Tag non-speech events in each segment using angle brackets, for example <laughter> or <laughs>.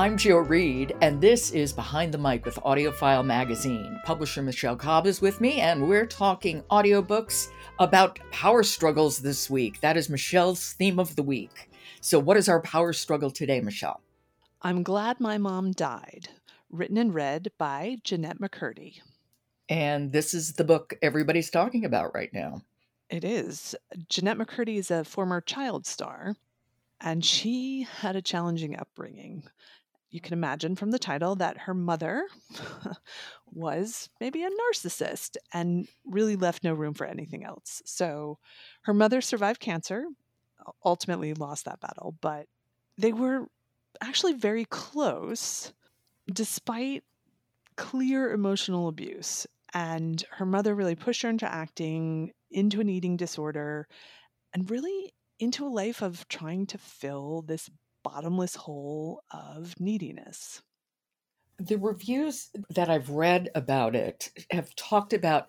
I'm Jo Reed, and this is Behind the Mic with AudioFile Magazine. Publisher Michelle Cobb is with me, and we're talking audiobooks about power struggles this week. That is Michelle's theme of the week. So, what is our power struggle today, Michelle? I'm Glad My Mom Died, written and read by Jennette McCurdy. And this is the book everybody's talking about right now. It is. Jennette McCurdy is a former child star, and she had a challenging upbringing you can imagine from the title that her mother <laughs> was maybe a narcissist and really left no room for anything else. So her mother survived cancer, ultimately lost that battle, but they were actually very close despite clear emotional abuse. And her mother really pushed her into acting, into an eating disorder, and really into a life of trying to fill this bottomless hole of neediness. The reviews that I've read about it have talked about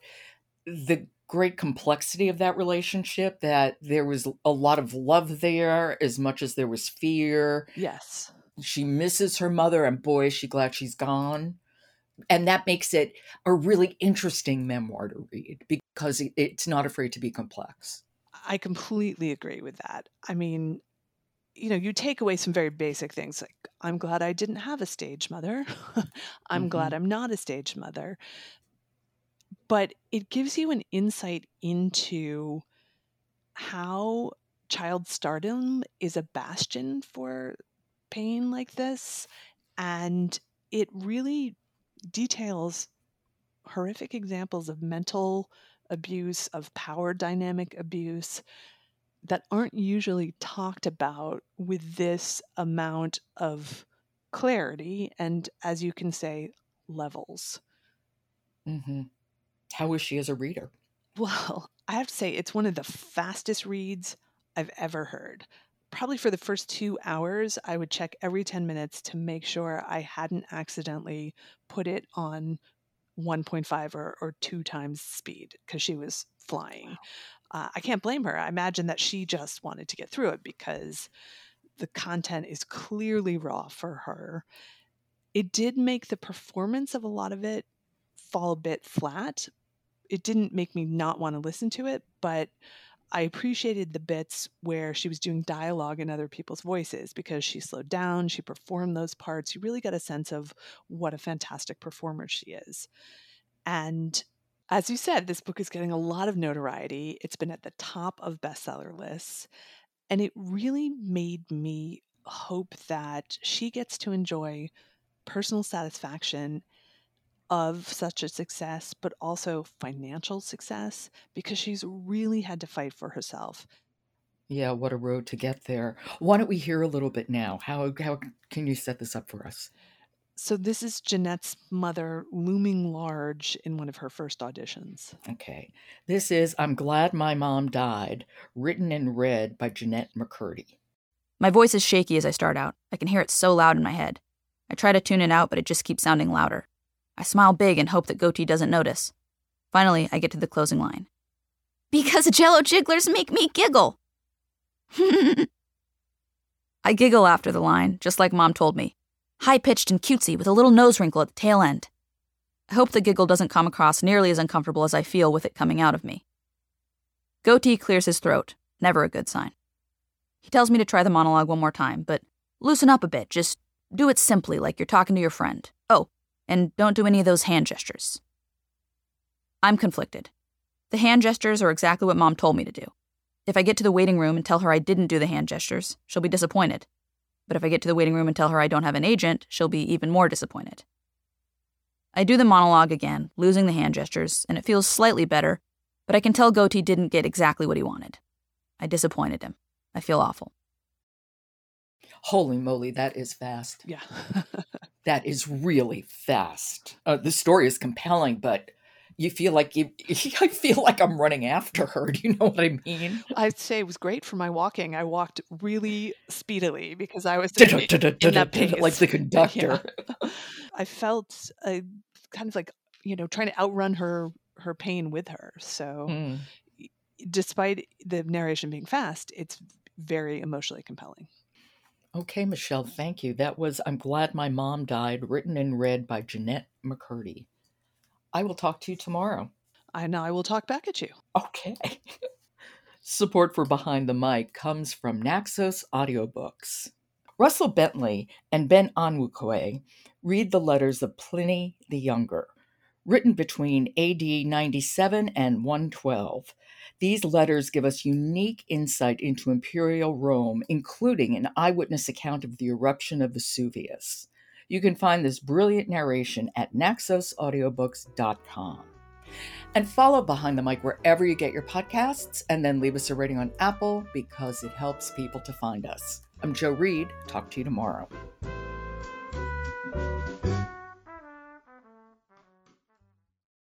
the great complexity of that relationship, that there was a lot of love there as much as there was fear. Yes. She misses her mother, and boy, is she glad she's gone. And that makes it a really interesting memoir to read because it's not afraid to be complex. I completely agree with that. I mean, you know, you take away some very basic things like, I'm glad I didn't have a stage mother. <laughs> I'm mm-hmm. glad I'm not a stage mother. But it gives you an insight into how child stardom is a bastion for pain like this. And it really details horrific examples of mental abuse, of power dynamic abuse, that aren't usually talked about with this amount of clarity and, as you can say, levels. Mm-hmm. How is she as a reader? Well, <laughs> I have to say, it's one of the fastest reads I've ever heard. Probably for the first two hours, I would check every 10 minutes to make sure I hadn't accidentally put it on 1.5 or, or two times speed because she was flying uh, I can't blame her. I imagine that she just wanted to get through it because the content is clearly raw for her. It did make the performance of a lot of it fall a bit flat. It didn't make me not want to listen to it, but I appreciated the bits where she was doing dialogue in other people's voices because she slowed down, she performed those parts. You really got a sense of what a fantastic performer she is. And as you said, this book is getting a lot of notoriety. It's been at the top of bestseller lists. And it really made me hope that she gets to enjoy personal satisfaction of such a success, but also financial success because she's really had to fight for herself. Yeah, what a road to get there. Why don't we hear a little bit now? How, how can you set this up for us? So this is Jennette's mother looming large in one of her first auditions. Okay. This is I'm Glad My Mom Died, written and read by Jennette McCurdy. My voice is shaky as I start out. I can hear it so loud in my head. I try to tune it out, but it just keeps sounding louder. I smile big and hope that Goatee doesn't notice. Finally, I get to the closing line. Because jello jigglers make me giggle. <laughs> I giggle after the line, just like Mom told me high pitched and cutesy with a little nose wrinkle at the tail end. I hope the giggle doesn't come across nearly as uncomfortable as I feel with it coming out of me. Goatee clears his throat, never a good sign. He tells me to try the monologue one more time, but loosen up a bit. Just do it simply, like you're talking to your friend. Oh, and don't do any of those hand gestures. I'm conflicted. The hand gestures are exactly what mom told me to do. If I get to the waiting room and tell her I didn't do the hand gestures, she'll be disappointed. But if I get to the waiting room and tell her I don't have an agent, she'll be even more disappointed. I do the monologue again, losing the hand gestures, and it feels slightly better, but I can tell Goatee didn't get exactly what he wanted. I disappointed him. I feel awful. Holy moly, that is fast. Yeah. <laughs> that is really fast. Uh, the story is compelling, but you feel like you <laughs> I feel like I'm running after her. Do you know what I mean? I'd say it was great for my walking. I walked really speedily because I was <laughs> in, in that pace. <laughs> like the conductor. Yeah. I felt uh, kind of like you know trying to outrun her her pain with her. So mm. despite the narration being fast, it's very emotionally compelling. Okay, Michelle, thank you. That was I'm Glad My Mom Died, written and read by Jennette McCurdy. I will talk to you tomorrow. And I will talk back at you. Okay. <laughs> Support for Behind the Mic comes from Naxos Audiobooks. Russell Bentley and Ben Onwukwe read the letters of Pliny the Younger, written between AD 97 and 112. These letters give us unique insight into imperial Rome, including an eyewitness account of the eruption of Vesuvius. You can find this brilliant narration at naxosaudiobooks.com. And follow Behind the Mic wherever you get your podcasts, and then leave us a rating on Apple because it helps people to find us. I'm Jo Reed. Talk to you tomorrow.